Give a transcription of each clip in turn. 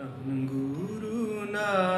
나는 구루 나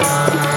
Música